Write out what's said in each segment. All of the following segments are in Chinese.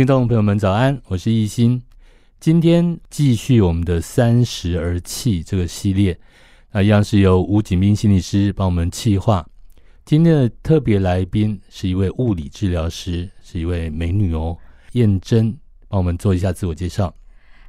听众朋友们早安，我是易欣。今天继续我们的三十而气这个系列，那一样是由吴景斌心理师帮我们气化。今天的特别来宾是一位物理治疗师，是一位美女哦，燕珍，帮我们做一下自我介绍。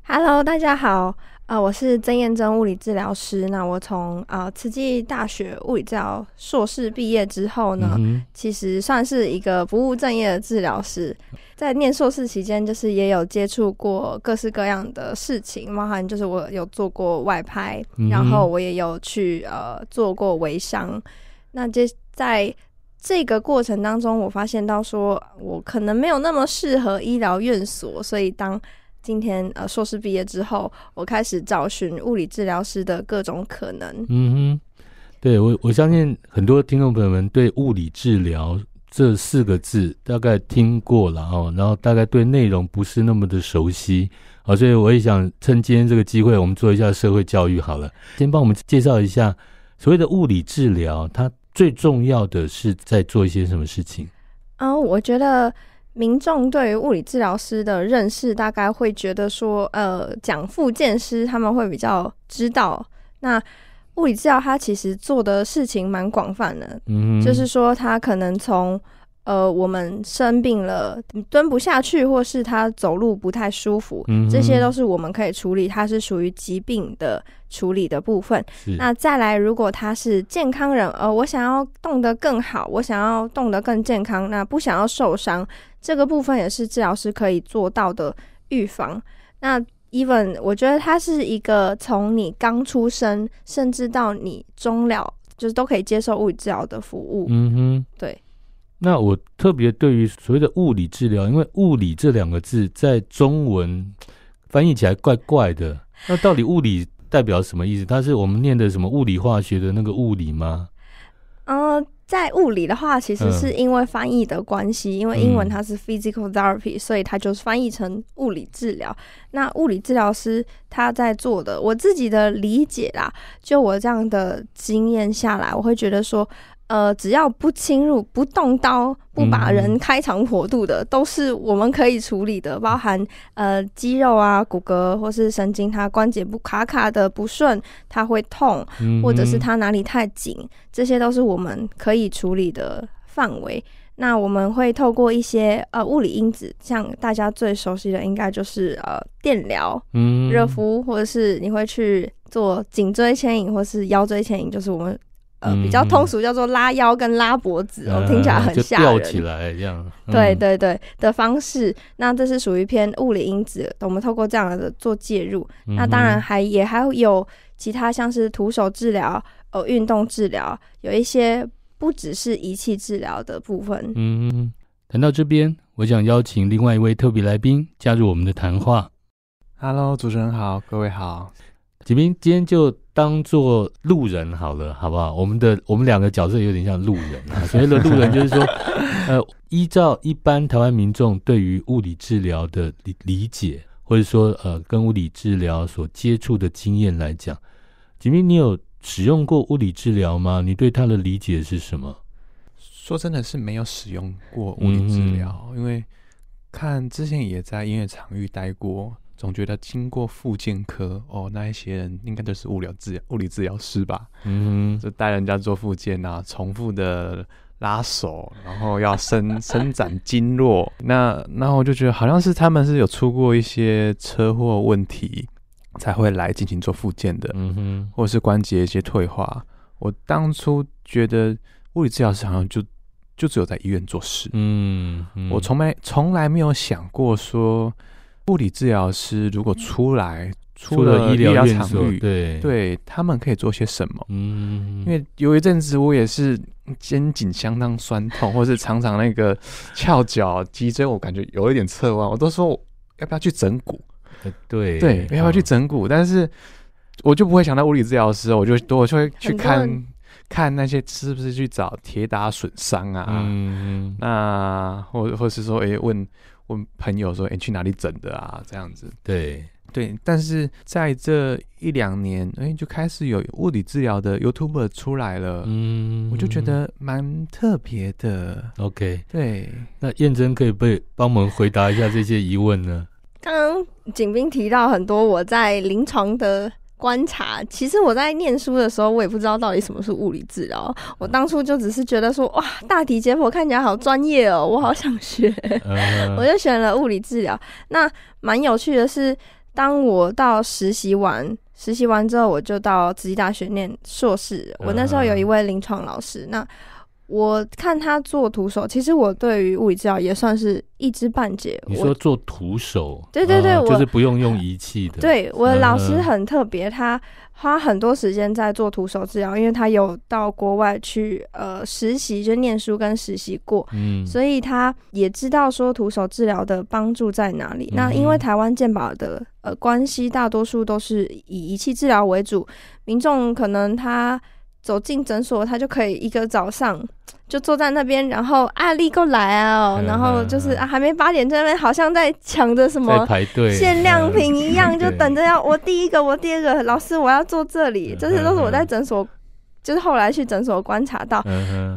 Hello，大家好。啊、呃，我是曾燕珍物理治疗师。那我从啊慈济大学物理治疗硕士毕业之后呢，嗯、其实算是一个不务正业的治疗师。在念硕士期间，就是也有接触过各式各样的事情，包含就是我有做过外拍，嗯、然后我也有去呃做过微商。那这在这个过程当中，我发现到说我可能没有那么适合医疗院所，所以当今天呃，硕士毕业之后，我开始找寻物理治疗师的各种可能。嗯哼，对，我我相信很多听众朋友们对物理治疗这四个字大概听过了哦，然后大概对内容不是那么的熟悉好，所以我也想趁今天这个机会，我们做一下社会教育好了。先帮我们介绍一下所谓的物理治疗，它最重要的是在做一些什么事情？啊、哦，我觉得。民众对于物理治疗师的认识，大概会觉得说，呃，讲复健师他们会比较知道。那物理治疗它其实做的事情蛮广泛的，嗯，就是说他可能从。呃，我们生病了，蹲不下去，或是他走路不太舒服，嗯、这些都是我们可以处理。它是属于疾病的处理的部分。那再来，如果他是健康人，呃，我想要动得更好，我想要动得更健康，那不想要受伤，这个部分也是治疗师可以做到的预防。那 even 我觉得它是一个从你刚出生，甚至到你终了，就是都可以接受物理治疗的服务。嗯哼，对。那我特别对于所谓的物理治疗，因为“物理”这两个字在中文翻译起来怪怪的。那到底物理代表什么意思？它是我们念的什么物理化学的那个物理吗？嗯、呃，在物理的话，其实是因为翻译的关系，嗯、因为英文它是 physical therapy，所以它就是翻译成物理治疗。那物理治疗师他在做的，我自己的理解啦，就我这样的经验下来，我会觉得说。呃，只要不侵入、不动刀、不把人开肠破肚的，嗯、都是我们可以处理的。包含呃肌肉啊、骨骼或是神经，它关节不卡卡的不顺，它会痛，嗯、或者是它哪里太紧，这些都是我们可以处理的范围。那我们会透过一些呃物理因子，像大家最熟悉的，应该就是呃电疗、嗯、热敷，或者是你会去做颈椎牵引，或是腰椎牵引，就是我们。呃，比较通俗叫做拉腰跟拉脖子，哦、嗯，听起来很吓人。吊起来这样。嗯、对对对的方式，那这是属于偏物理因子，我们透过这样的做介入。嗯、那当然还也还有其他像是徒手治疗、呃运动治疗，有一些不只是仪器治疗的部分。嗯，谈到这边，我想邀请另外一位特别来宾加入我们的谈话。Hello，主持人好，各位好。瑾斌，今天就当做路人好了，好不好？我们的我们两个角色有点像路人啊。所谓的路人，就是说，呃，依照一般台湾民众对于物理治疗的理理解，或者说呃，跟物理治疗所接触的经验来讲，瑾斌，你有使用过物理治疗吗？你对他的理解是什么？说真的是没有使用过物理治疗，嗯、因为看之前也在音乐场域待过。总觉得经过复健科哦，那一些人应该都是物理治疗物理治疗师吧？嗯哼，就带人家做复健啊，重复的拉手，然后要伸 伸展经络。那那我就觉得好像是他们是有出过一些车祸问题才会来进行做复健的，嗯哼，或者是关节一些退化。我当初觉得物理治疗师好像就就只有在医院做事，嗯，嗯，我从没从来没有想过说。物理治疗师如果出来出了医疗场域，对对，他们可以做些什么？嗯，因为有一阵子我也是肩颈相当酸痛，或是常常那个翘脚、脊椎，我感觉有一点侧弯，我都说要不要去整骨？对对，要不要去整骨？但是我就不会想到物理治疗师，我就我就会去看看那些是不是去找铁打损伤啊？嗯，那或或是说，哎，问。问朋友说：“哎、欸，去哪里整的啊？”这样子。对对，但是在这一两年，哎、欸，就开始有物理治疗的 YouTuber 出来了。嗯，我就觉得蛮特别的。OK，对。那燕珍可以被帮忙回答一下这些疑问呢？刚刚景斌提到很多我在临床的。观察，其实我在念书的时候，我也不知道到底什么是物理治疗。我当初就只是觉得说，哇，大体解剖看起来好专业哦，我好想学，我就选了物理治疗。那蛮有趣的是，当我到实习完，实习完之后，我就到慈济大学念硕士。我那时候有一位临床老师，那。我看他做徒手，其实我对于物理治疗也算是一知半解。你说做徒手？对对对，啊、就是不用用仪器的。对，我的老师很特别，他花很多时间在做徒手治疗，因为他有到国外去呃实习，就念书跟实习过，嗯，所以他也知道说徒手治疗的帮助在哪里。嗯、那因为台湾健保的呃关系，大多数都是以仪器治疗为主，民众可能他。走进诊所，他就可以一个早上 就坐在那边，然后啊，立过来啊、喔，然后就是啊，还没八点，在那边好像在抢着什么排队限量品一样，就等着要我第一个，我第二个，老师我要坐这里，这些都是我在诊所，就是后来去诊所观察到。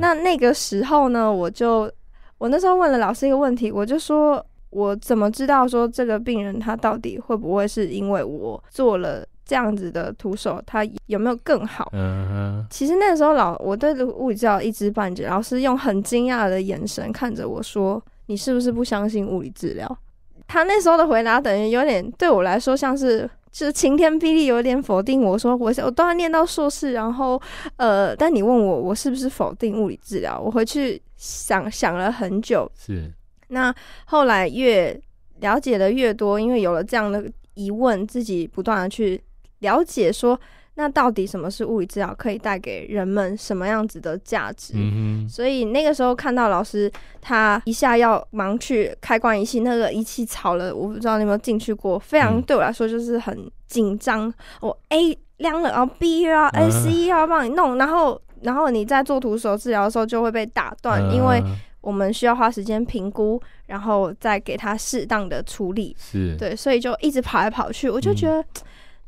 那那个时候呢，我就我那时候问了老师一个问题，我就说，我怎么知道说这个病人他到底会不会是因为我做了。这样子的徒手，他有没有更好？嗯哼。其实那个时候老我对物理治疗一知半解，老师用很惊讶的眼神看着我说：“你是不是不相信物理治疗？”他那时候的回答等于有点对我来说像是就是晴天霹雳，有点否定我说我我都要念到硕士，然后呃，但你问我我是不是否定物理治疗？我回去想想了很久。是。那后来越了解的越多，因为有了这样的疑问，自己不断的去。了解说，那到底什么是物理治疗？可以带给人们什么样子的价值？所以那个时候看到老师他一下要忙去开关仪器，那个仪器吵了，我不知道你有没有进去过，非常对我来说就是很紧张。我、嗯、A 亮了，然后 B 又要 A C 又要帮你弄，然后然后你在做徒手治疗的时候就会被打断，嗯、因为我们需要花时间评估，然后再给他适当的处理。是对，所以就一直跑来跑去，我就觉得。嗯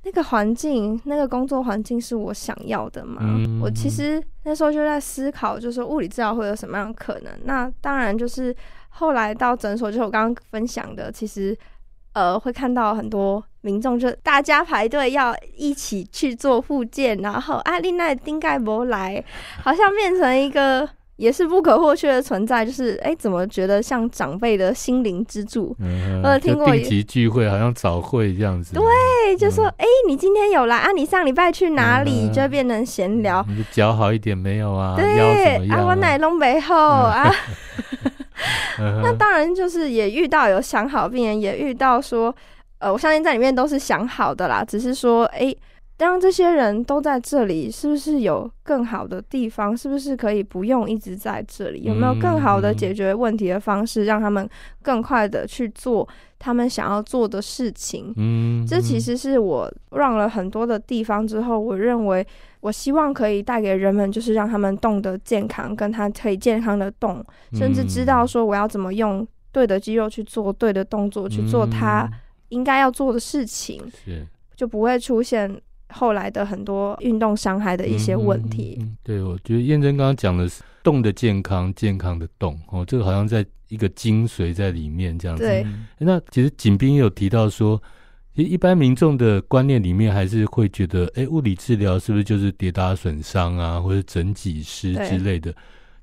那个环境，那个工作环境是我想要的吗？嗯、我其实那时候就在思考，就是物理治疗会有什么样的可能？那当然就是后来到诊所，就是我刚刚分享的，其实呃会看到很多民众就大家排队要一起去做复健，然后啊，另外丁盖博来，好像变成一个。也是不可或缺的存在，就是哎、欸，怎么觉得像长辈的心灵支柱？嗯，呃，听过定期聚会，好像早会这样子。对，就说哎、嗯欸，你今天有来啊？你上礼拜去哪里？嗯、就会变成闲聊。你脚好一点没有啊？对啊，啊，我奶龙背后啊。那当然就是也遇到有想好病人，也遇到说，呃，我相信在里面都是想好的啦，只是说哎。欸当这些人都在这里，是不是有更好的地方？是不是可以不用一直在这里？有没有更好的解决问题的方式，让他们更快的去做他们想要做的事情？嗯，这其实是我让了很多的地方之后，我认为我希望可以带给人们，就是让他们动得健康，跟他可以健康的动，甚至知道说我要怎么用对的肌肉去做对的动作，去做他应该要做的事情，是就不会出现。后来的很多运动伤害的一些问题，嗯嗯、对，我觉得燕珍刚刚讲的是动的健康，健康的动哦，这个好像在一个精髓在里面这样子。对，那其实景斌也有提到说，其实一般民众的观念里面还是会觉得，哎，物理治疗是不是就是跌打损伤啊，或者整脊师之类的？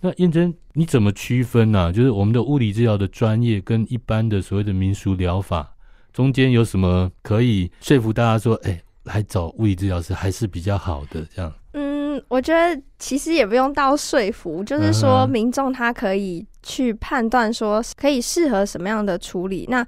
那燕珍你怎么区分呢、啊？就是我们的物理治疗的专业跟一般的所谓的民俗疗法中间有什么可以说服大家说，哎？来找物理治疗师还是比较好的，这样。嗯，我觉得其实也不用到说服，就是说民众他可以去判断说可以适合什么样的处理。那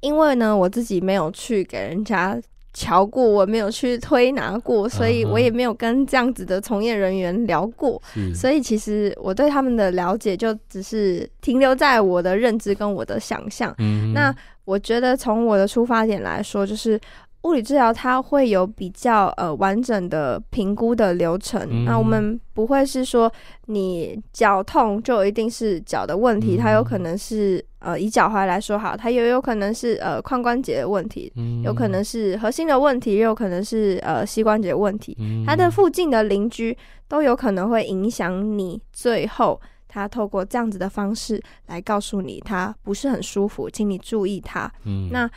因为呢，我自己没有去给人家瞧过，我没有去推拿过，所以我也没有跟这样子的从业人员聊过。所以其实我对他们的了解就只是停留在我的认知跟我的想象。嗯，那我觉得从我的出发点来说，就是。物理治疗它会有比较呃完整的评估的流程，嗯、那我们不会是说你脚痛就一定是脚的问题，嗯、它有可能是呃以脚踝来说好，它也有可能是呃髋关节的问题，嗯、有可能是核心的问题，也有可能是呃膝关节问题，嗯、它的附近的邻居都有可能会影响你，最后他透过这样子的方式来告诉你他不是很舒服，请你注意它。嗯，那。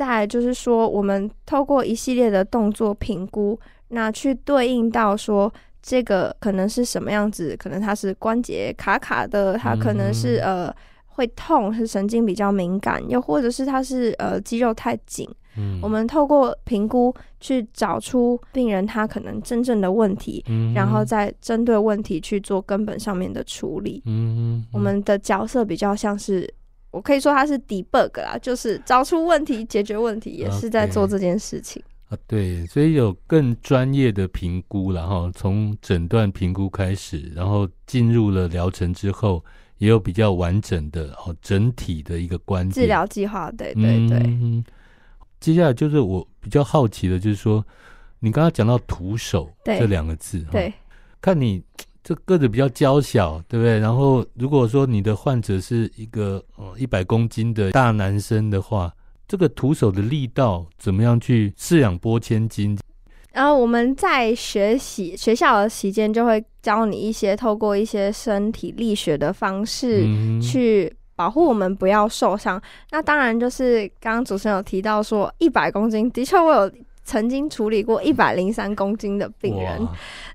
再来就是说，我们透过一系列的动作评估，那去对应到说这个可能是什么样子，可能它是关节卡卡的，它可能是呃会痛，是神经比较敏感，又或者是它是呃肌肉太紧。嗯，我们透过评估去找出病人他可能真正的问题，嗯，然后再针对问题去做根本上面的处理。嗯，我们的角色比较像是。我可以说它是 debug 啦，就是找出问题、解决问题，也是在做这件事情 okay. 啊。对，所以有更专业的评估，然后从诊断评估开始，然后进入了疗程之后，也有比较完整的哦整体的一个观点。治疗计划，对对对。嗯，接下来就是我比较好奇的，就是说你刚刚讲到徒手这两个字，对，哦、看你。这个子比较娇小，对不对？然后如果说你的患者是一个呃一百公斤的大男生的话，这个徒手的力道怎么样去饲养拨千斤？然后我们在学习学校的期间，就会教你一些透过一些身体力学的方式去保护我们不要受伤。嗯、那当然就是刚刚主持人有提到说一百公斤，的确我有曾经处理过一百零三公斤的病人，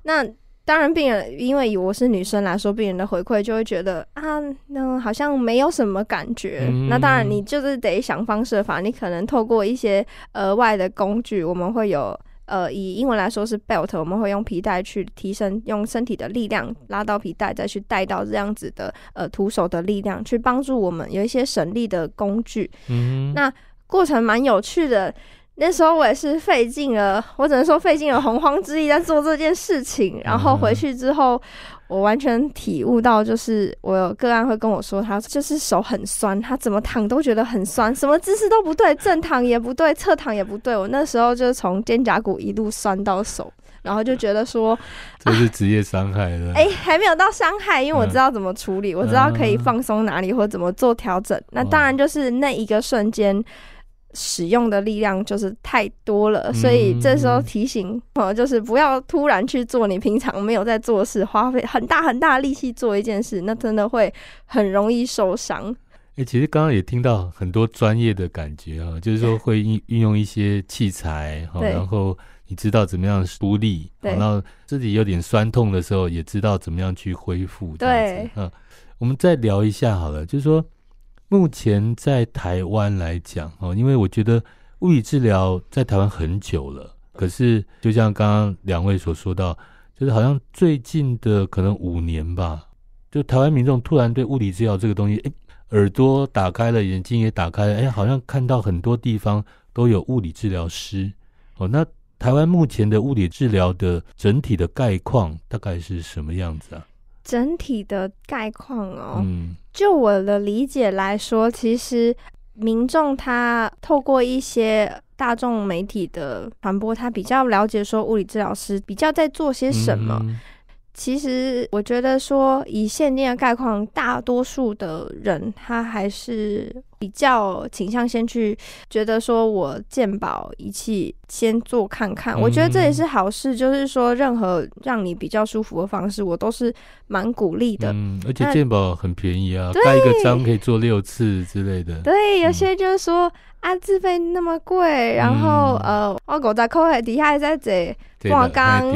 那。当然，病人因为以我是女生来说，病人的回馈就会觉得啊，那好像没有什么感觉。嗯、那当然，你就是得想方设法，你可能透过一些额外的工具，我们会有呃，以英文来说是 belt，我们会用皮带去提升，用身体的力量拉到皮带，再去带到这样子的呃徒手的力量，去帮助我们有一些省力的工具。嗯，那过程蛮有趣的。那时候我也是费尽了，我只能说费尽了洪荒之力在做这件事情。然后回去之后，我完全体悟到，就是我有个案会跟我说，他就是手很酸，他怎么躺都觉得很酸，什么姿势都不对，正躺也不对，侧躺也不对。我那时候就从肩胛骨一路酸到手，然后就觉得说，这是职业伤害的。哎、啊欸，还没有到伤害，因为我知道怎么处理，我知道可以放松哪里或者怎么做调整。那当然就是那一个瞬间。使用的力量就是太多了，所以这时候提醒呃，就是不要突然去做你平常没有在做事，花费很大很大的力气做一件事，那真的会很容易受伤。哎、欸，其实刚刚也听到很多专业的感觉啊，就是说会运运用一些器材，对然后你知道怎么样出力，然后自己有点酸痛的时候也知道怎么样去恢复。对，嗯，我们再聊一下好了，就是说。目前在台湾来讲，哦，因为我觉得物理治疗在台湾很久了，可是就像刚刚两位所说到，就是好像最近的可能五年吧，就台湾民众突然对物理治疗这个东西，哎，耳朵打开了，眼睛也打开了，哎，好像看到很多地方都有物理治疗师。哦，那台湾目前的物理治疗的整体的概况大概是什么样子啊？整体的概况哦，嗯，就我的理解来说，其实民众他透过一些大众媒体的传播，他比较了解说物理治疗师比较在做些什么。嗯。其实我觉得说，以现今的概况，大多数的人他还是比较倾向先去觉得说，我鉴宝仪器先做看看。嗯、我觉得这也是好事，就是说任何让你比较舒服的方式，我都是蛮鼓励的。嗯，而且鉴宝很便宜啊，盖一个章可以做六次之类的。对，有些就是说。嗯啊，自费那么贵，然后、嗯、呃，我狗在扣海底下还在这挂缸，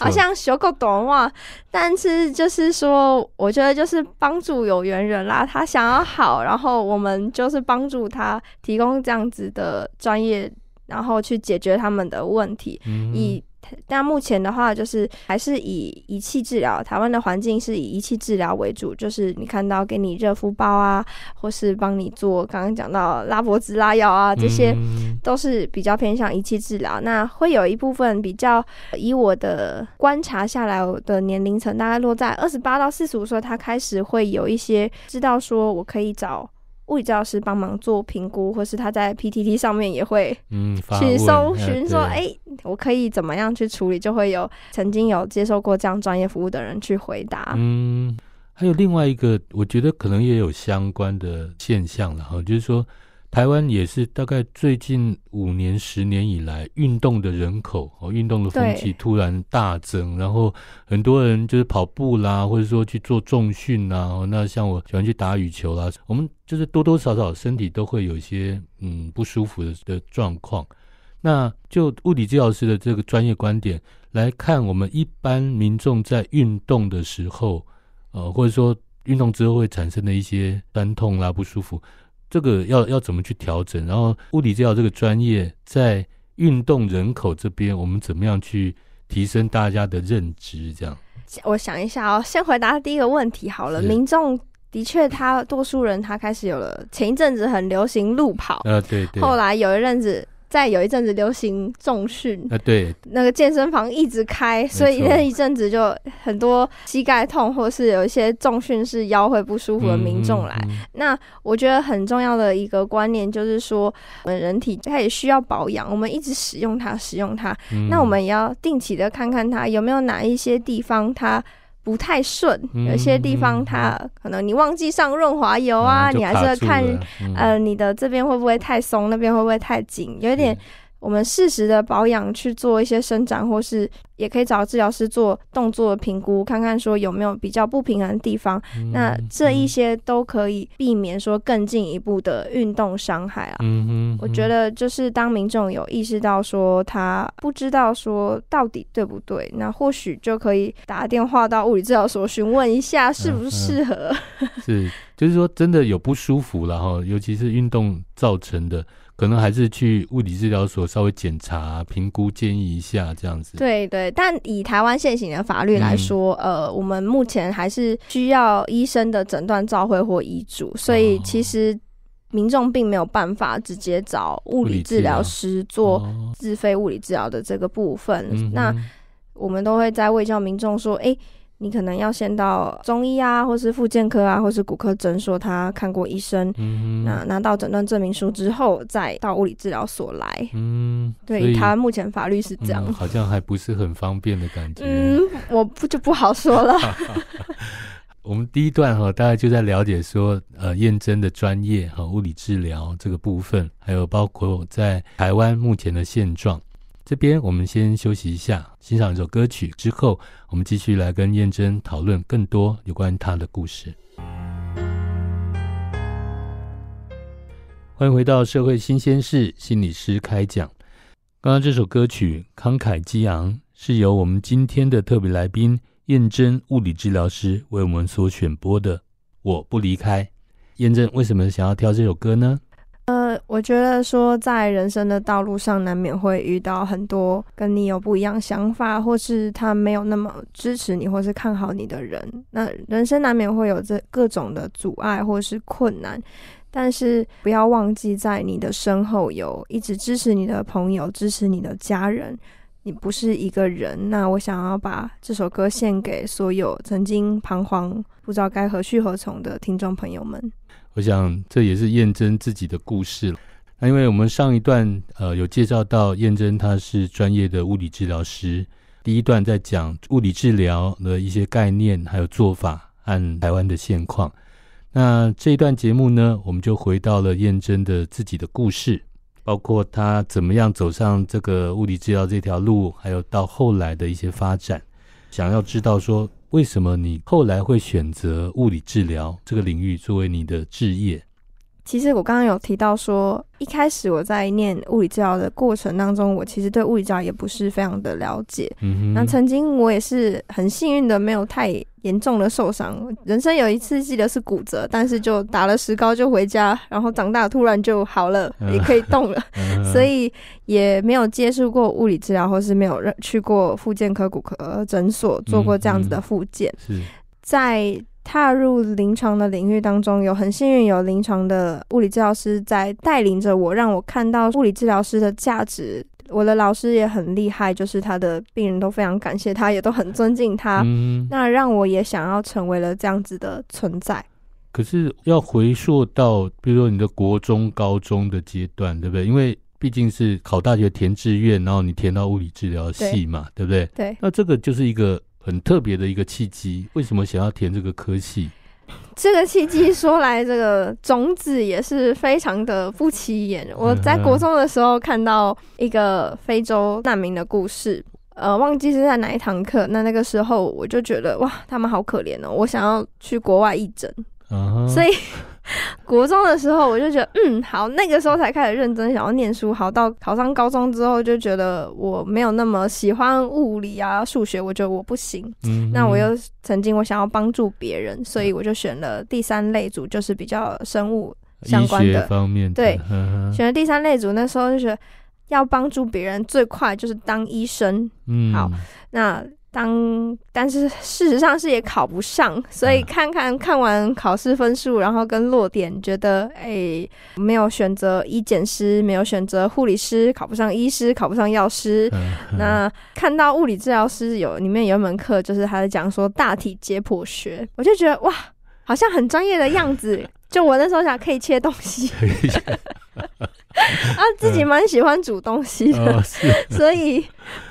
好像修够短袜。但是就是说，我觉得就是帮助有缘人啦，他想要好，然后我们就是帮助他提供这样子的专业，然后去解决他们的问题，嗯、以。但目前的话，就是还是以仪器治疗。台湾的环境是以仪器治疗为主，就是你看到给你热敷包啊，或是帮你做刚刚讲到拉脖子、拉腰啊，这些都是比较偏向仪器治疗。那会有一部分比较，以我的观察下来，我的年龄层大概落在二十八到四十五岁，他开始会有一些知道说我可以找物理治疗师帮忙做评估，或是他在 PTT 上面也会嗯去搜寻说，哎、我可以怎么样去处理，就会有曾经有接受过这样专业服务的人去回答。嗯，还有另外一个，我觉得可能也有相关的现象，然后就是说。台湾也是大概最近五年、十年以来，运动的人口哦，运动的风气突然大增，然后很多人就是跑步啦，或者说去做重训啦。那像我喜欢去打羽球啦，我们就是多多少少身体都会有一些嗯不舒服的的状况。那就物理治疗师的这个专业观点来看，我们一般民众在运动的时候，呃，或者说运动之后会产生的一些酸痛啦、不舒服。这个要要怎么去调整？然后物理治疗这个专业在运动人口这边，我们怎么样去提升大家的认知？这样，我想一下哦，先回答第一个问题好了。民众的确，他多数人他开始有了，前一阵子很流行路跑，呃对对，后来有一阵子。在有一阵子流行重训啊，对，那个健身房一直开，所以那一阵子就很多膝盖痛，或是有一些重训是腰会不舒服的民众来。嗯嗯、那我觉得很重要的一个观念就是说，我们人体它也需要保养，我们一直使用它，使用它，嗯、那我们也要定期的看看它有没有哪一些地方它。不太顺，有些地方它可能你忘记上润滑油啊，嗯、你还是要看，嗯、呃，你的这边会不会太松，那边会不会太紧，有一点。我们适时的保养，去做一些伸展，或是也可以找治疗师做动作评估，看看说有没有比较不平衡的地方。嗯、那这一些都可以避免说更进一步的运动伤害啊。嗯哼，我觉得就是当民众有意识到说他不知道说到底对不对，那或许就可以打电话到物理治疗所询问一下适不适合。嗯嗯、是，就是说真的有不舒服了哈，尤其是运动造成的。可能还是去物理治疗所稍微检查、评估、建议一下这样子。对对，但以台湾现行的法律来说，嗯、呃，我们目前还是需要医生的诊断照会或医嘱，所以其实民众并没有办法直接找物理治疗师做自费物理治疗的这个部分。哦、那我们都会在卫教民众说，哎、欸。你可能要先到中医啊，或是复健科啊，或是骨科诊所，他看过医生，嗯、那拿到诊断证明书之后，再到物理治疗所来。嗯，对，他目前法律是这样、嗯，好像还不是很方便的感觉。嗯，我不就不好说了。我们第一段哈，大概就在了解说，呃，验证的专业和物理治疗这个部分，还有包括在台湾目前的现状。这边我们先休息一下，欣赏一首歌曲之后，我们继续来跟燕珍讨论更多有关她的故事。欢迎回到《社会新鲜事》，心理师开讲。刚刚这首歌曲慷慨激昂，是由我们今天的特别来宾燕珍物理治疗师为我们所选播的《我不离开》。彦蓁为什么想要挑这首歌呢？呃，我觉得说在人生的道路上，难免会遇到很多跟你有不一样想法，或是他没有那么支持你，或是看好你的人。那人生难免会有这各种的阻碍或是困难，但是不要忘记，在你的身后有一直支持你的朋友，支持你的家人。你不是一个人。那我想要把这首歌献给所有曾经彷徨、不知道该何去何从的听众朋友们。我想这也是彦蓁自己的故事了。那因为我们上一段呃有介绍到彦蓁他是专业的物理治疗师，第一段在讲物理治疗的一些概念还有做法和台湾的现况。那这一段节目呢，我们就回到了彦蓁的自己的故事，包括他怎么样走上这个物理治疗这条路，还有到后来的一些发展。想要知道说，为什么你后来会选择物理治疗这个领域作为你的置业？其实我刚刚有提到说，一开始我在念物理治疗的过程当中，我其实对物理治疗也不是非常的了解。那曾经我也是很幸运的，没有太严重的受伤。人生有一次记得是骨折，但是就打了石膏就回家，然后长大突然就好了，也可以动了。嗯、所以也没有接触过物理治疗，或是没有去过复健科、骨科诊所做过这样子的复健。嗯、是在。踏入临床的领域当中，有很幸运有临床的物理治疗师在带领着我，让我看到物理治疗师的价值。我的老师也很厉害，就是他的病人都非常感谢他，也都很尊敬他。嗯、那让我也想要成为了这样子的存在。可是要回溯到，比如说你的国中、高中的阶段，对不对？因为毕竟是考大学填志愿，然后你填到物理治疗系嘛，对，对不对？对。那这个就是一个很特别的一个契机。为什么想要填这个科系？这个契机说来，这个种子也是非常的不起眼。我在国中的时候看到一个非洲难民的故事。呃，忘记是在哪一堂课。那那个时候我就觉得哇，他们好可怜哦，我想要去国外义诊。Uh huh. 所以 国中的时候我就觉得，嗯，好，那个时候才开始认真想要念书。好，到考上高中之后就觉得我没有那么喜欢物理啊、数学，我觉得我不行。Mm hmm. 那我又曾经我想要帮助别人，所以我就选了第三类组，就是比较生物相关的方面的。对，uh. 选了第三类组，那时候就觉得。要帮助别人最快就是当医生，嗯，好，那当但是事实上是也考不上，所以看看看完考试分数，然后跟落点，觉得哎、欸，没有选择医检师，没有选择护理师，考不上医师，考不上药师。那看到物理治疗师有里面有一门课，就是他在讲说大体解剖学，我就觉得哇，好像很专业的样子。就我那时候想可以切东西。啊，自己蛮喜欢煮东西的，所以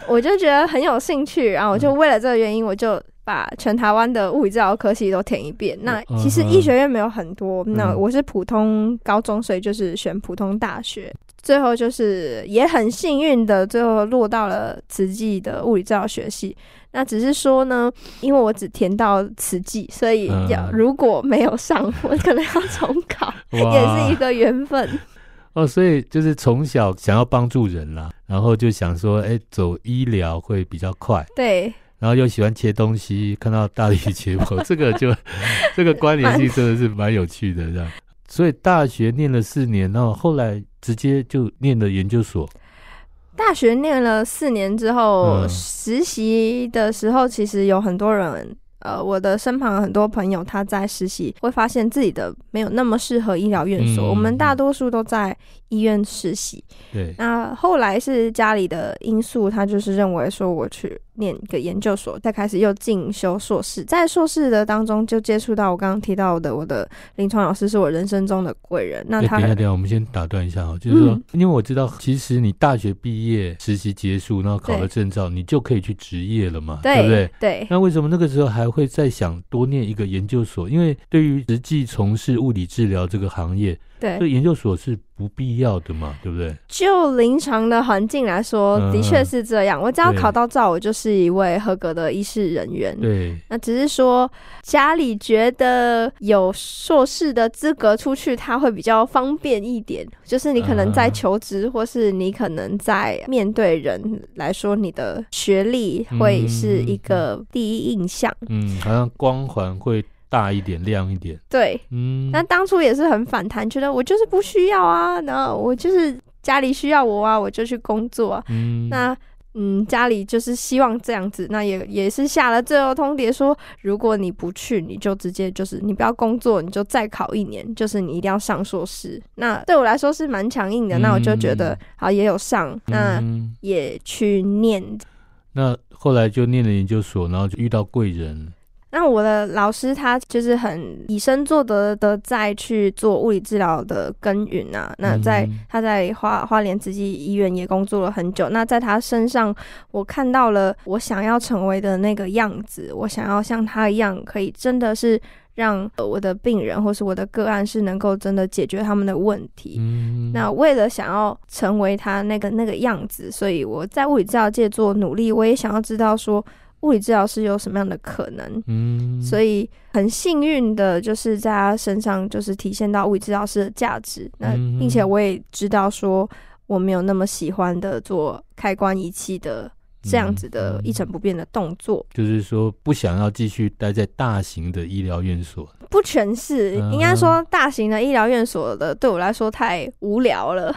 我就觉得很有兴趣。然后我就为了这个原因，我就把全台湾的物理治疗科系都填一遍。那其实医学院没有很多，嗯、那我是普通高中，所以就是选普通大学。最后就是也很幸运的，最后落到了慈济的物理治疗学系。那只是说呢，因为我只填到慈济，所以要如果没有上，我可能要 重考，哇也是一个缘分。哦，所以就是从小想要帮助人啦，然后就想说，哎、欸，走医疗会比较快。对。然后又喜欢切东西，看到大力切 我，这个就这个关联性真的是蛮有趣的，这样。所以大学念了四年，然后后来直接就念了研究所。大学念了四年之后，嗯、实习的时候，其实有很多人。呃，我的身旁很多朋友，他在实习会发现自己的没有那么适合医疗院所。嗯、我们大多数都在医院实习。对。那后来是家里的因素，他就是认为说我去念一个研究所，再开始又进修硕士。在硕士的当中，就接触到我刚刚提到的我的临床老师，是我人生中的贵人。那等一下，等一下，我们先打断一下哦，就是说，嗯、因为我知道，其实你大学毕业、实习结束，然后考了证照，你就可以去执业了嘛，对，对不对？对。那为什么那个时候还会再想多念一个研究所？因为对于实际从事物理治疗这个行业。对，所以研究所是不必要的嘛，对不对？就临床的环境来说，的确是这样。嗯、我只要考到照，我就是一位合格的医师人员。对，那只是说家里觉得有硕士的资格出去，他会比较方便一点。就是你可能在求职，嗯、或是你可能在面对人来说，你的学历会是一个第一印象。嗯，好像光环会。大一点，亮一点。对，嗯，那当初也是很反弹，觉得我就是不需要啊，然后我就是家里需要我啊，我就去工作啊。嗯，那嗯，家里就是希望这样子，那也也是下了最后通牒，说如果你不去，你就直接就是你不要工作，你就再考一年，就是你一定要上硕士。那对我来说是蛮强硬的，嗯、那我就觉得好也有上，那也去念。那后来就念了研究所，然后就遇到贵人。那我的老师他就是很以身作则的在去做物理治疗的耕耘啊。那在他在花花莲慈济医院也工作了很久。那在他身上，我看到了我想要成为的那个样子。我想要像他一样，可以真的是让我的病人或是我的个案是能够真的解决他们的问题。那为了想要成为他那个那个样子，所以我在物理治疗界做努力。我也想要知道说。物理治疗师有什么样的可能？嗯，所以很幸运的就是在他身上就是体现到物理治疗师的价值。那并且我也知道说我没有那么喜欢的做开关仪器的。这样子的一成不变的动作，就是说不想要继续待在大型的医疗院所。不全是，应该说大型的医疗院所的对我来说太无聊了。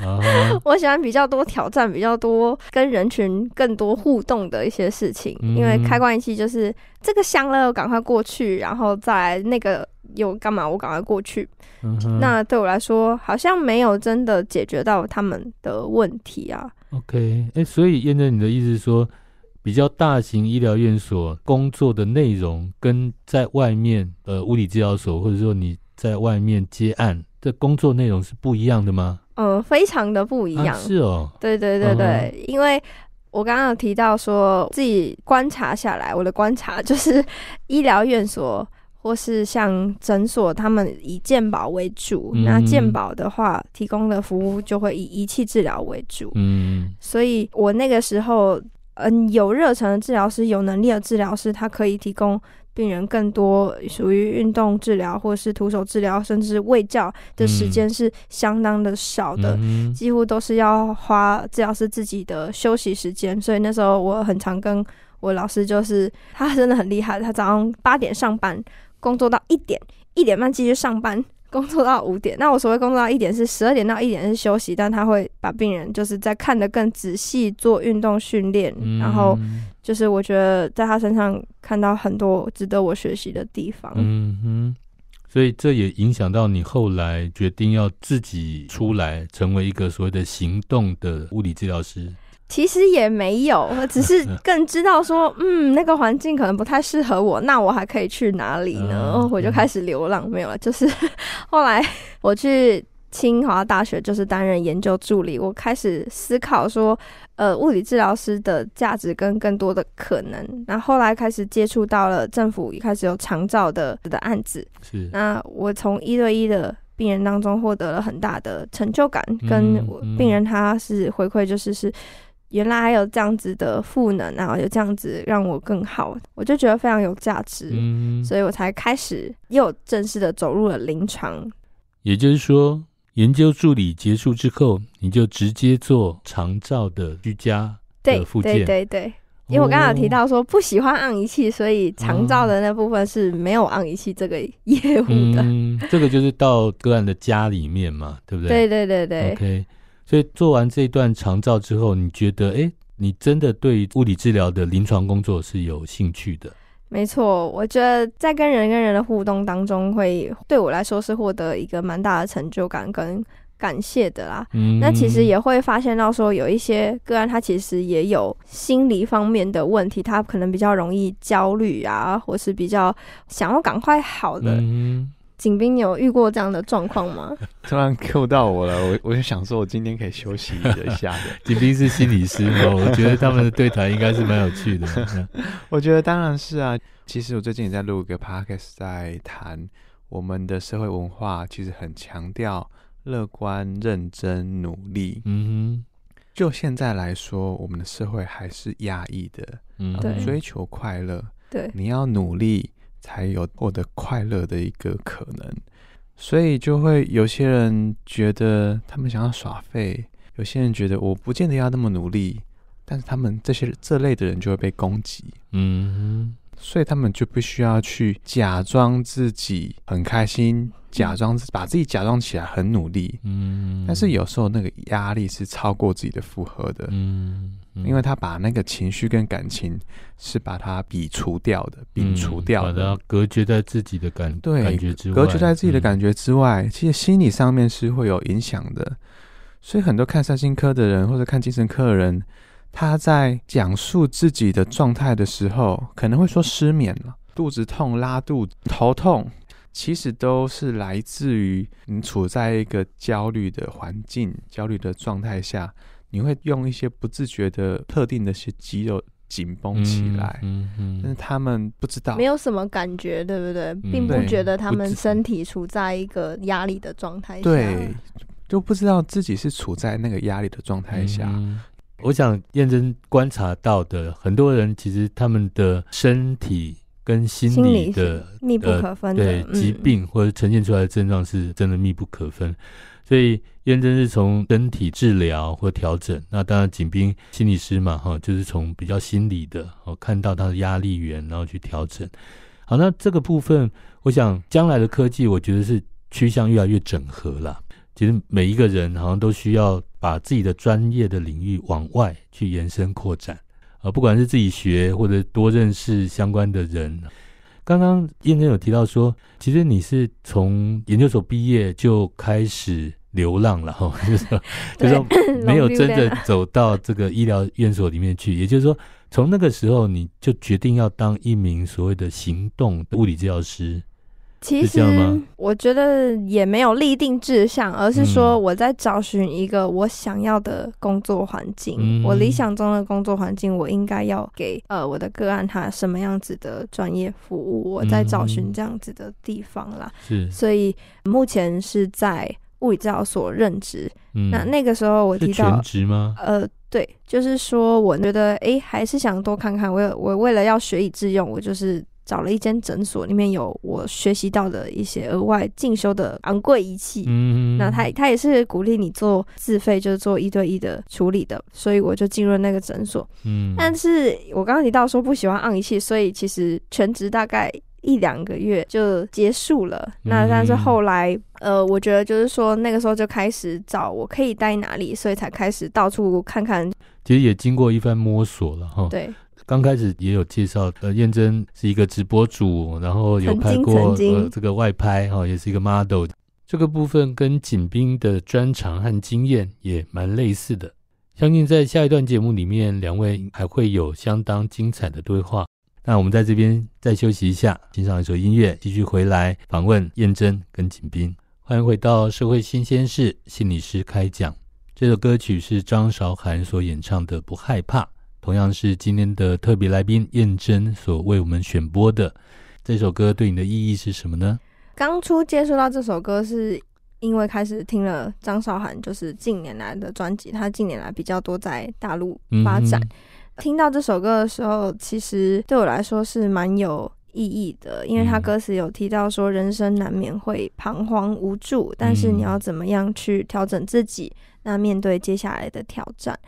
我喜欢比较多挑战，比较多跟人群更多互动的一些事情。因为开关仪器就是这个响了，我赶快过去，然后再来那个又干嘛，我赶快过去。那对我来说，好像没有真的解决到他们的问题啊。OK，哎、欸，所以验证你的意思是说，比较大型医疗院所工作的内容，跟在外面呃物理治疗所，或者说你在外面接案的工作内容是不一样的吗？呃，非常的不一样。啊、是哦，对对对对，哦、因为我刚刚有提到说自己观察下来，我的观察就是 医疗院所。或是像诊所，他们以健保为主，嗯、那健保的话，提供的服务就会以仪器治疗为主。嗯，所以我那个时候，嗯，有热忱的治疗师，有能力的治疗师，他可以提供病人更多属于运动治疗，或是徒手治疗，甚至卫教的时间是相当的少的，嗯、几乎都是要花治疗师自己的休息时间。所以那时候我很常跟我老师，就是他真的很厉害，他早上八点上班。工作到一点，一点半继续上班，工作到五点。那我所谓工作到一点是十二点到一点是休息，但他会把病人就是在看得更仔细，做运动训练，嗯、然后就是我觉得在他身上看到很多值得我学习的地方。嗯哼，所以这也影响到你后来决定要自己出来成为一个所谓的行动的物理治疗师。其实也没有，我只是 更知道说，嗯，那个环境可能不太适合我，那我还可以去哪里呢？嗯、我就开始流浪，没有了。就是 后来我去清华大学，就是担任研究助理，我开始思考说，呃，物理治疗师的价值跟更多的可能。那后后来开始接触到了政府，开始有长照的的案子。是，那我从一对一的病人当中获得了很大的成就感，跟病人他是回馈，就是是。原来还有这样子的赋能，然后有这样子让我更好，我就觉得非常有价值，嗯，所以我才开始又正式的走入了临床。也就是说，研究助理结束之后，你就直接做长照的居家的附件。对对对对，因为我刚刚有提到说不喜欢按仪器，所以长照的那部分是没有按仪器这个业务的。嗯，这个就是到个案的家里面嘛，对不对？对对对对。OK。所以做完这一段长照之后，你觉得，哎，你真的对物理治疗的临床工作是有兴趣的？没错，我觉得在跟人跟人的互动当中，会对我来说是获得一个蛮大的成就感跟感谢的啦。嗯，那其实也会发现到说，有一些个案他其实也有心理方面的问题，他可能比较容易焦虑啊，或是比较想要赶快好的。嗯景斌，你有遇过这样的状况吗？突然 Q 到我了，我我就想说，我今天可以休息一下的。景斌是心理师哦，我觉得他们的对谈应该是蛮有趣的。我觉得当然是啊。其实我最近也在录一个 podcast，在谈我们的社会文化，其实很强调乐观、认真、努力。嗯哼，就现在来说，我们的社会还是压抑的，嗯，追求快乐。对，你要努力。才有获得快乐的一个可能，所以就会有些人觉得他们想要耍废，有些人觉得我不见得要那么努力，但是他们这些这类的人就会被攻击，嗯哼，所以他们就必须要去假装自己很开心，假装把自己假装起来很努力，嗯，但是有时候那个压力是超过自己的负荷的，嗯。因为他把那个情绪跟感情是把它比除掉的，摒除掉的，把它隔绝在自己的感对感觉之外，隔绝在自己的感觉之外，嗯、其实心理上面是会有影响的。所以很多看身心科的人或者看精神科的人，他在讲述自己的状态的时候，可能会说失眠了、肚子痛、拉肚子、头痛，其实都是来自于你处在一个焦虑的环境、焦虑的状态下。你会用一些不自觉的特定的些肌肉紧绷起来，嗯嗯，嗯，但是他们不知道，没有什么感觉，对不对？嗯、并不觉得他们身体处在一个压力的状态下，对，就不知道自己是处在那个压力的状态下。嗯、我想验证观察到的很多人，其实他们的身体跟心理的理密不可分的，对、嗯、疾病或者呈现出来的症状是真的密不可分。所以验证是从身体治疗或调整，那当然景斌心理师嘛，哈，就是从比较心理的，哦，看到他的压力源，然后去调整。好，那这个部分，我想将来的科技，我觉得是趋向越来越整合了。其实每一个人好像都需要把自己的专业的领域往外去延伸扩展，啊，不管是自己学或者多认识相关的人。刚刚彦蓁有提到说，其实你是从研究所毕业就开始流浪了哈，就是说就是说 没有真的走到这个医疗院所里面去。也就是说，从那个时候你就决定要当一名所谓的行动物理治疗师。其实我觉得也没有立定志向，而是说我在找寻一个我想要的工作环境。嗯、我理想中的工作环境，我应该要给呃我的个案他什么样子的专业服务？我在找寻这样子的地方啦。是、嗯，所以目前是在物理治疗所任职。嗯、那那个时候我提到全职吗？呃，对，就是说我觉得哎，还是想多看看。我有我为了要学以致用，我就是。找了一间诊所，里面有我学习到的一些额外进修的昂贵仪器。嗯，那他他也是鼓励你做自费，就是做一对一的处理的，所以我就进入那个诊所。嗯，但是我刚刚提到说不喜欢昂仪器，所以其实全职大概一两个月就结束了。嗯、那但是后来，呃，我觉得就是说那个时候就开始找我可以待哪里，所以才开始到处看看。其实也经过一番摸索了哈。对。刚开始也有介绍，呃，燕珍是一个直播主，然后有拍过呃这个外拍哈，也是一个 model。这个部分跟景斌的专长和经验也蛮类似的。相信在下一段节目里面，两位还会有相当精彩的对话。那我们在这边再休息一下，欣赏一首音乐，继续回来访问燕珍跟景斌。欢迎回到社会新鲜事，心理师开讲。这首歌曲是张韶涵所演唱的《不害怕》。同样是今天的特别来宾燕珍所为我们选播的这首歌，对你的意义是什么呢？刚初接触到这首歌，是因为开始听了张韶涵，就是近年来的专辑，他近年来比较多在大陆发展。嗯、听到这首歌的时候，其实对我来说是蛮有意义的，因为他歌词有提到说，人生难免会彷徨无助，但是你要怎么样去调整自己，那面对接下来的挑战。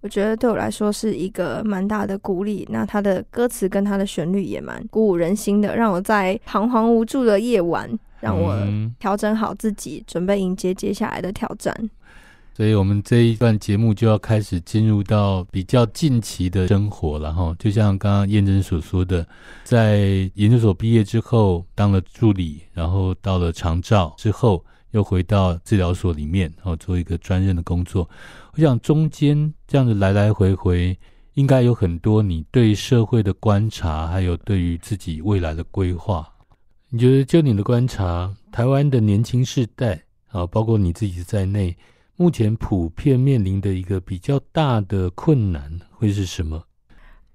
我觉得对我来说是一个蛮大的鼓励。那它的歌词跟它的旋律也蛮鼓舞人心的，让我在彷徨无助的夜晚，让我调整好自己，准备迎接接下来的挑战。所以，我们这一段节目就要开始进入到比较近期的生活了哈。就像刚刚燕珍所说的，在研究所毕业之后当了助理，然后到了长照之后，又回到治疗所里面，然后做一个专任的工作。我想中间这样子来来回回，应该有很多你对社会的观察，还有对于自己未来的规划。你觉得就你的观察，台湾的年轻世代啊，包括你自己在内，目前普遍面临的一个比较大的困难会是什么？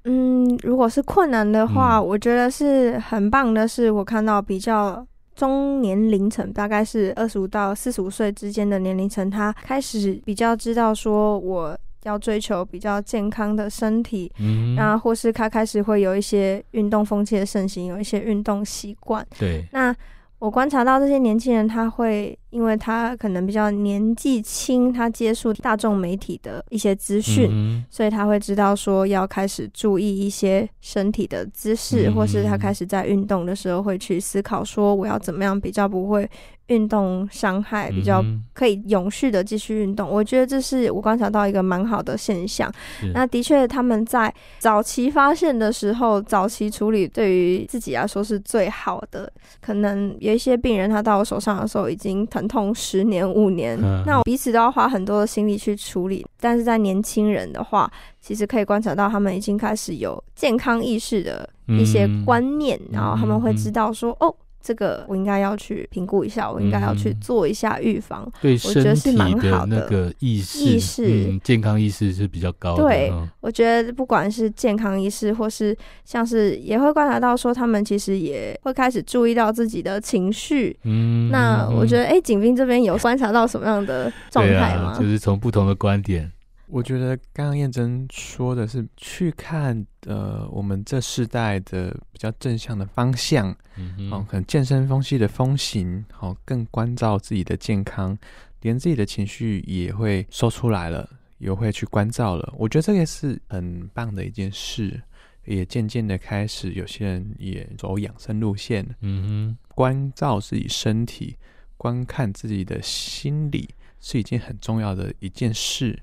嗯，如果是困难的话，嗯、我觉得是很棒的是，我看到比较。中年龄层大概是二十五到四十五岁之间的年龄层，他开始比较知道说我要追求比较健康的身体，嗯，然后或是他开始会有一些运动风气的盛行，有一些运动习惯。对，那我观察到这些年轻人，他会。因为他可能比较年纪轻，他接触大众媒体的一些资讯，嗯、所以他会知道说要开始注意一些身体的姿势，嗯、或是他开始在运动的时候会去思考说我要怎么样比较不会运动伤害，比较可以永续的继续运动。嗯、我觉得这是我观察到一个蛮好的现象。那的确他们在早期发现的时候，早期处理对于自己来说是最好的。可能有一些病人他到我手上的时候已经疼。痛十年五年，嗯、那我彼此都要花很多的心力去处理。但是在年轻人的话，其实可以观察到他们已经开始有健康意识的一些观念，嗯、然后他们会知道说，嗯、哦。这个我应该要去评估一下，我应该要去做一下预防。嗯、对身体的那个意识，意识、嗯、健康意识是比较高的。对，嗯、我觉得不管是健康意识，或是像是也会观察到说，他们其实也会开始注意到自己的情绪。嗯，那我觉得，哎，景斌这边有观察到什么样的状态吗？啊、就是从不同的观点。我觉得刚刚燕珍说的是去看呃，我们这世代的比较正向的方向，嗯可能健身风气的风行，好、哦，更关照自己的健康，连自己的情绪也会说出来了，也会去关照了。我觉得这个是很棒的一件事，也渐渐的开始有些人也走养生路线，嗯哼，关照自己身体，观看自己的心理，是一件很重要的一件事。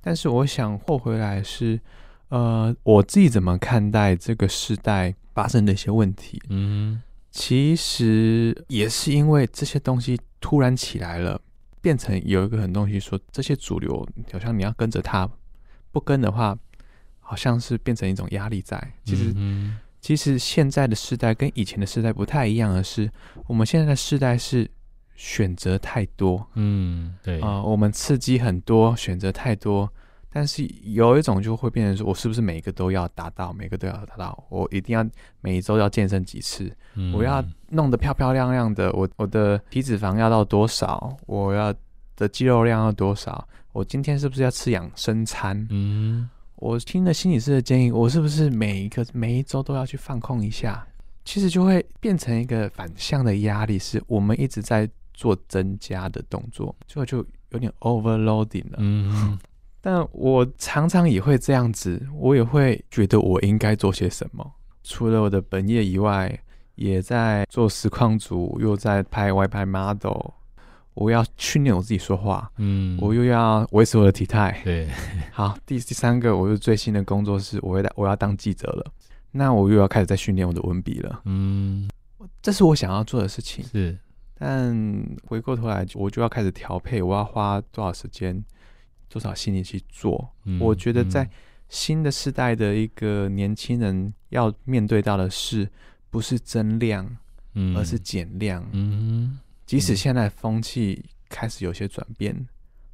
但是我想后回来是，呃，我自己怎么看待这个时代发生的一些问题？嗯，其实也是因为这些东西突然起来了，变成有一个很东西说，这些主流好像你要跟着它，不跟的话，好像是变成一种压力在。其实，嗯、其实现在的世代跟以前的世代不太一样的是，我们现在的世代是选择太多。嗯，对啊、呃，我们刺激很多，选择太多。但是有一种就会变成说，我是不是每一个都要达到，每个都要达到？我一定要每一周要健身几次？嗯、我要弄得漂漂亮亮的。我我的体脂肪要到多少？我要的肌肉量要多少？我今天是不是要吃养生餐？嗯，我听了心理师的建议，我是不是每一个每一周都要去放空一下？其实就会变成一个反向的压力，是我们一直在做增加的动作，最后就有点 overloading 了。嗯。但我常常也会这样子，我也会觉得我应该做些什么。除了我的本业以外，也在做实况组，又在拍外拍 model。我要训练我自己说话，嗯，我又要维持我的体态。对，好，第第三个，我又最新的工作是，我要我要当记者了。那我又要开始在训练我的文笔了。嗯，这是我想要做的事情。是，但回过头来，我就要开始调配，我要花多少时间。多少心力去做？嗯、我觉得在新的时代的一个年轻人要面对到的是，不是增量，嗯、而是减量。嗯、即使现在风气开始有些转变，嗯、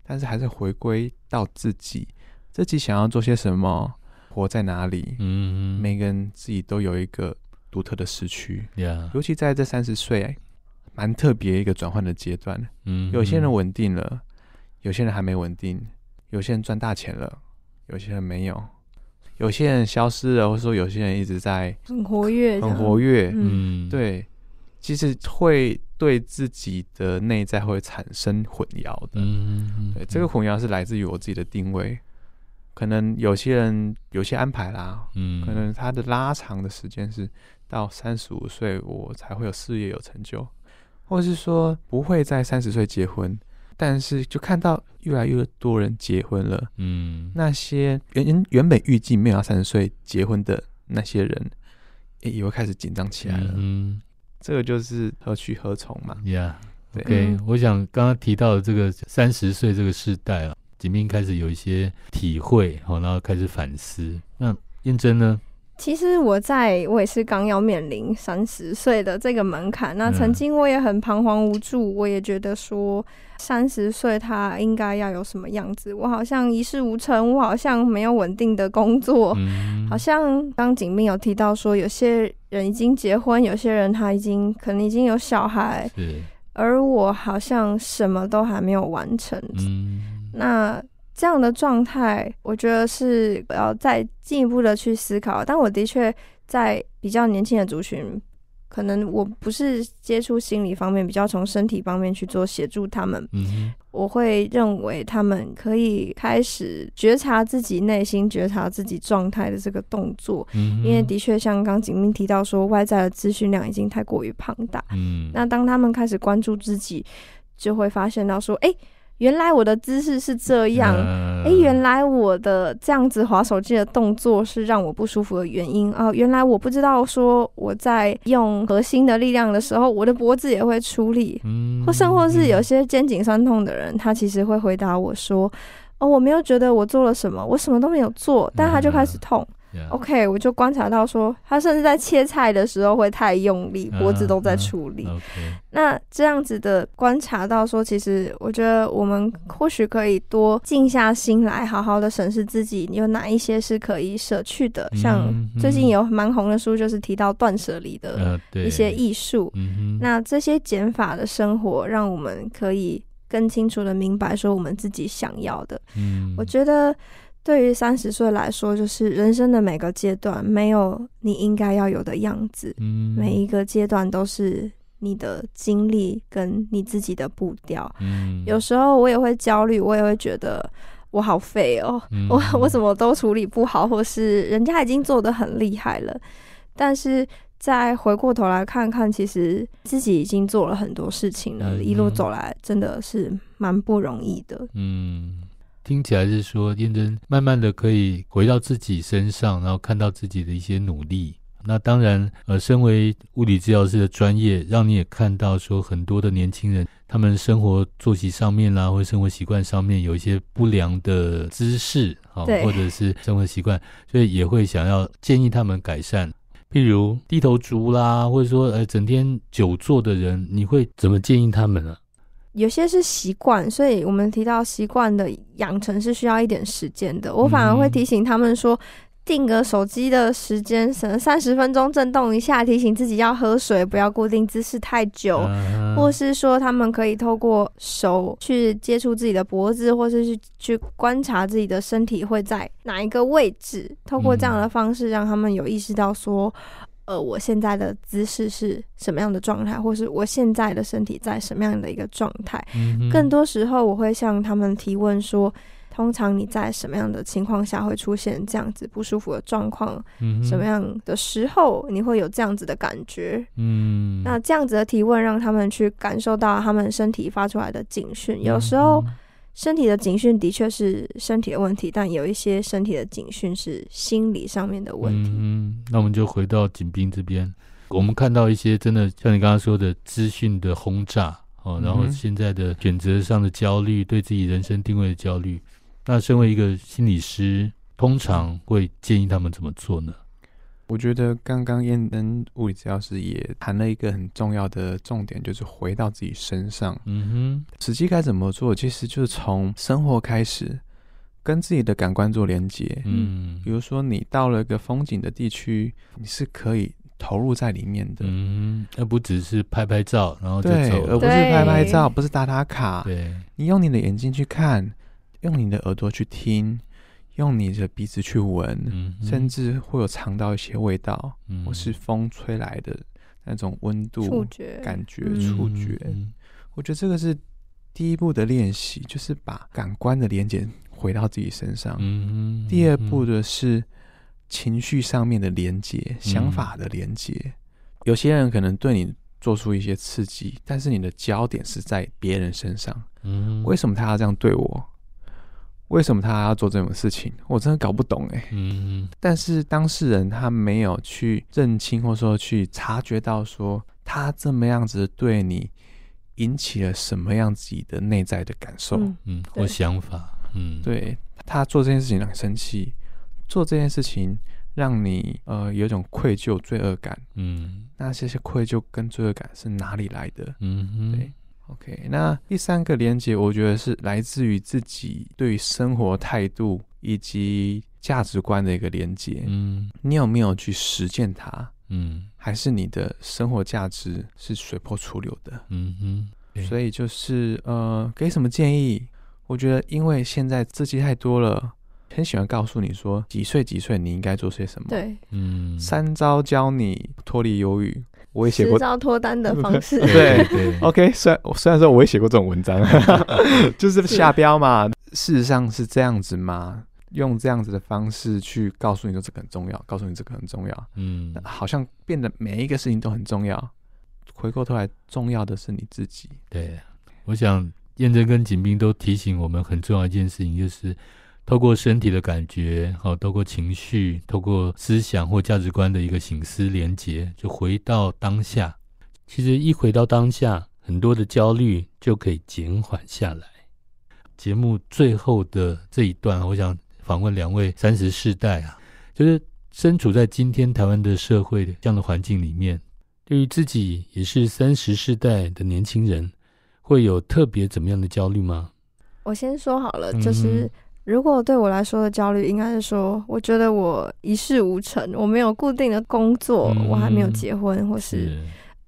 但是还是回归到自己，自己想要做些什么，活在哪里。嗯、每个人自己都有一个独特的时区。尤其在这三十岁，蛮特别一个转换的阶段。嗯、有些人稳定了，有些人还没稳定。有些人赚大钱了，有些人没有，有些人消失了，或者说有些人一直在很活跃，很活跃。嗯，对，其实会对自己的内在会产生混淆的。嗯，对，这个混淆是来自于我自己的定位。可能有些人有些安排啦，嗯，可能他的拉长的时间是到三十五岁我才会有事业有成就，或者是说不会在三十岁结婚。但是就看到越来越多人结婚了，嗯，那些原原本预计没有三十岁结婚的那些人，也也会开始紧张起来了。嗯，这个就是何去何从嘛。呀，对，okay, 我想刚刚提到的这个三十岁这个时代啊，景斌开始有一些体会，好，然后开始反思。那燕真呢？其实我在我也是刚要面临三十岁的这个门槛，那曾经我也很彷徨无助，我也觉得说三十岁他应该要有什么样子，我好像一事无成，我好像没有稳定的工作，嗯、好像刚景斌有提到说有些人已经结婚，有些人他已经可能已经有小孩，而我好像什么都还没有完成，嗯、那。这样的状态，我觉得是要再进一步的去思考。但我的确在比较年轻的族群，可能我不是接触心理方面，比较从身体方面去做协助他们。嗯，我会认为他们可以开始觉察自己内心、觉察自己状态的这个动作。嗯，因为的确像刚景明提到说，外在的资讯量已经太过于庞大。嗯，那当他们开始关注自己，就会发现到说，哎。原来我的姿势是这样，哎、呃，原来我的这样子划手机的动作是让我不舒服的原因。哦，原来我不知道说我在用核心的力量的时候，我的脖子也会出力，嗯，或甚或是有些肩颈酸痛的人，他其实会回答我说，哦，我没有觉得我做了什么，我什么都没有做，但他就开始痛。OK，我就观察到说，他甚至在切菜的时候会太用力，脖子都在处理。Uh, uh, okay. 那这样子的观察到说，其实我觉得我们或许可以多静下心来，好好的审视自己有哪一些是可以舍去的。Mm hmm. 像最近有蛮红的书，就是提到断舍离的一些艺术。Uh, 那这些减法的生活，让我们可以更清楚的明白说我们自己想要的。Mm hmm. 我觉得。对于三十岁来说，就是人生的每个阶段没有你应该要有的样子，嗯，每一个阶段都是你的经历跟你自己的步调。嗯，有时候我也会焦虑，我也会觉得我好废哦，嗯，我我怎么都处理不好，或是人家已经做的很厉害了，但是再回过头来看看，其实自己已经做了很多事情了，嗯，一路走来真的是蛮不容易的。嗯。听起来是说，燕珍慢慢的可以回到自己身上，然后看到自己的一些努力，那当然，呃，身为物理治疗师的专业，让你也看到说很多的年轻人，他们生活作息上面啦，或者生活习惯上面有一些不良的姿势，啊，或者是生活习惯，所以也会想要建议他们改善。譬如低头族啦，或者说呃整天久坐的人，你会怎么建议他们呢？有些是习惯，所以我们提到习惯的养成是需要一点时间的。我反而会提醒他们说，定个手机的时间，可能三十分钟震动一下，提醒自己要喝水，不要固定姿势太久，啊、或是说他们可以透过手去接触自己的脖子，或是去去观察自己的身体会在哪一个位置，透过这样的方式让他们有意识到说。呃，我现在的姿势是什么样的状态，或是我现在的身体在什么样的一个状态？嗯。更多时候，我会向他们提问说：通常你在什么样的情况下会出现这样子不舒服的状况？嗯。什么样的时候你会有这样子的感觉？嗯。那这样子的提问，让他们去感受到他们身体发出来的警讯。有时候。身体的警讯的确是身体的问题，但有一些身体的警讯是心理上面的问题。嗯，那我们就回到景斌这边，我们看到一些真的像你刚刚说的资讯的轰炸哦，然后现在的选择上的焦虑，对自己人生定位的焦虑。那身为一个心理师，通常会建议他们怎么做呢？我觉得刚刚燕登物理治疗师也谈了一个很重要的重点，就是回到自己身上。嗯哼，实际该怎么做？其实就是从生活开始，跟自己的感官做连接。嗯，比如说你到了一个风景的地区，你是可以投入在里面的。嗯，而不只是拍拍照，然后就走。对，而不是拍拍照，不是打打卡。对，你用你的眼睛去看，用你的耳朵去听。用你的鼻子去闻，嗯，甚至会有尝到一些味道，嗯，或是风吹来的那种温度、触觉、感觉、触觉。嗯，我觉得这个是第一步的练习，就是把感官的连接回到自己身上。嗯，第二步的是情绪上面的连接、嗯，想法的连接。有些人可能对你做出一些刺激，但是你的焦点是在别人身上。嗯，为什么他要这样对我？为什么他要做这种事情？我真的搞不懂哎。嗯，但是当事人他没有去认清，或者说去察觉到，说他这么样子对你引起了什么样子的内在的感受，嗯，或想法，嗯，对，他做这件事情让你生气，做这件事情让你呃有一种愧疚、罪恶感，嗯，那这些愧疚跟罪恶感是哪里来的？嗯，对。OK，那第三个连接，我觉得是来自于自己对生活态度以及价值观的一个连接。嗯，你有没有去实践它？嗯，还是你的生活价值是随波逐流的？嗯哼，所以就是呃，给什么建议？我觉得，因为现在字迹太多了，很喜欢告诉你说几岁几岁你应该做些什么。对，嗯，三招教你脱离忧郁。我也写过招脱单的方 式，对对，OK。虽然虽然说我也写过这种文章，就是下标嘛。事实上是这样子吗？用这样子的方式去告诉你说这个很重要，告诉你这个很重要。嗯，好像变得每一个事情都很重要。回过头来，重要的是你自己。对，我想燕珍跟景斌都提醒我们很重要一件事情，就是。透过身体的感觉，好，透过情绪，透过思想或价值观的一个醒思连结，就回到当下。其实一回到当下，很多的焦虑就可以减缓下来。节目最后的这一段，我想访问两位三十世代啊，就是身处在今天台湾的社会的这样的环境里面，对于自己也是三十世代的年轻人，会有特别怎么样的焦虑吗？我先说好了，就是。嗯如果对我来说的焦虑，应该是说，我觉得我一事无成，我没有固定的工作，嗯、我还没有结婚，或是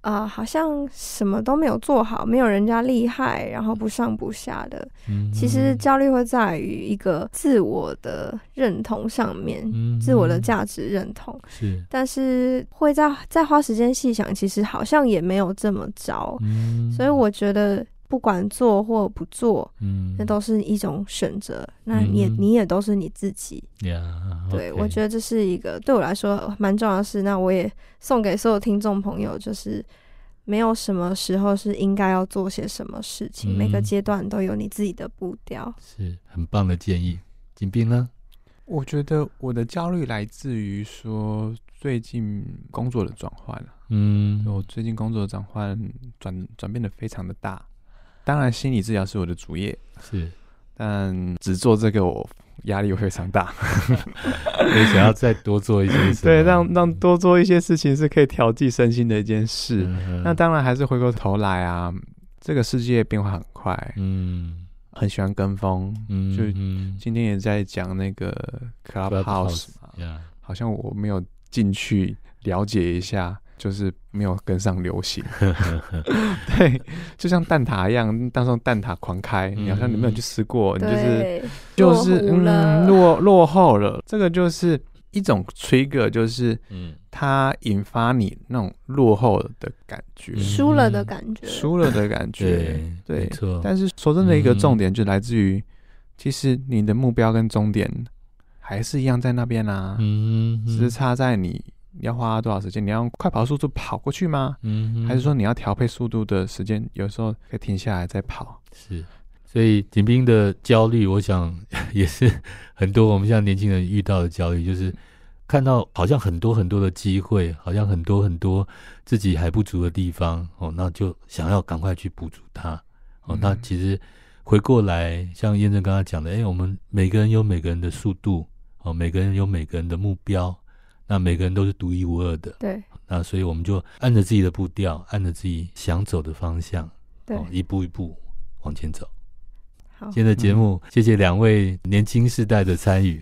啊、呃，好像什么都没有做好，没有人家厉害，然后不上不下的。嗯、其实焦虑会在于一个自我的认同上面，嗯、自我的价值认同。是，但是会在再花时间细想，其实好像也没有这么糟。嗯、所以我觉得。不管做或不做，嗯，那都是一种选择。那你也、嗯、你也都是你自己。Yeah, okay. 对，我觉得这是一个对我来说蛮重要的事。那我也送给所有听众朋友，就是没有什么时候是应该要做些什么事情，嗯、每个阶段都有你自己的步调。是很棒的建议。金斌呢？我觉得我的焦虑来自于说最近工作的转换，嗯，我最近工作的转换转转变的非常的大。当然，心理治疗是我的主业，是，但只做这个我压力非常大，所以想要再多做一些事，对，让让多做一些事情是可以调剂身心的一件事。嗯、那当然还是回过头来啊，这个世界变化很快，嗯，很喜欢跟风，嗯，就今天也在讲那个 Clubhouse 好像我没有进去了解一下。就是没有跟上流行，对，就像蛋挞一样，当时蛋挞狂开，嗯、你好像你没有去吃过，你就是就是嗯落落后了。这个就是一种 trigger，就是嗯，它引发你那种落后的感觉，输、嗯、了的感觉，输了的感觉，对，对，没错。但是说真的，一个重点就来自于，其实你的目标跟终点还是一样在那边啊，嗯，只是差在你。你要花多少时间？你要用快跑速度跑过去吗？嗯，还是说你要调配速度的时间？有时候可以停下来再跑。是，所以景斌的焦虑，我想 也是很多我们现在年轻人遇到的焦虑，就是看到好像很多很多的机会，好像很多很多自己还不足的地方哦，那就想要赶快去补足它哦。那其实回过来，像验证刚刚讲的，哎，我们每个人有每个人的速度哦，每个人有每个人的目标。那每个人都是独一无二的，对。那所以我们就按着自己的步调，按着自己想走的方向，对，哦，一步一步往前走。好，今天的节目，嗯、谢谢两位年轻世代的参与。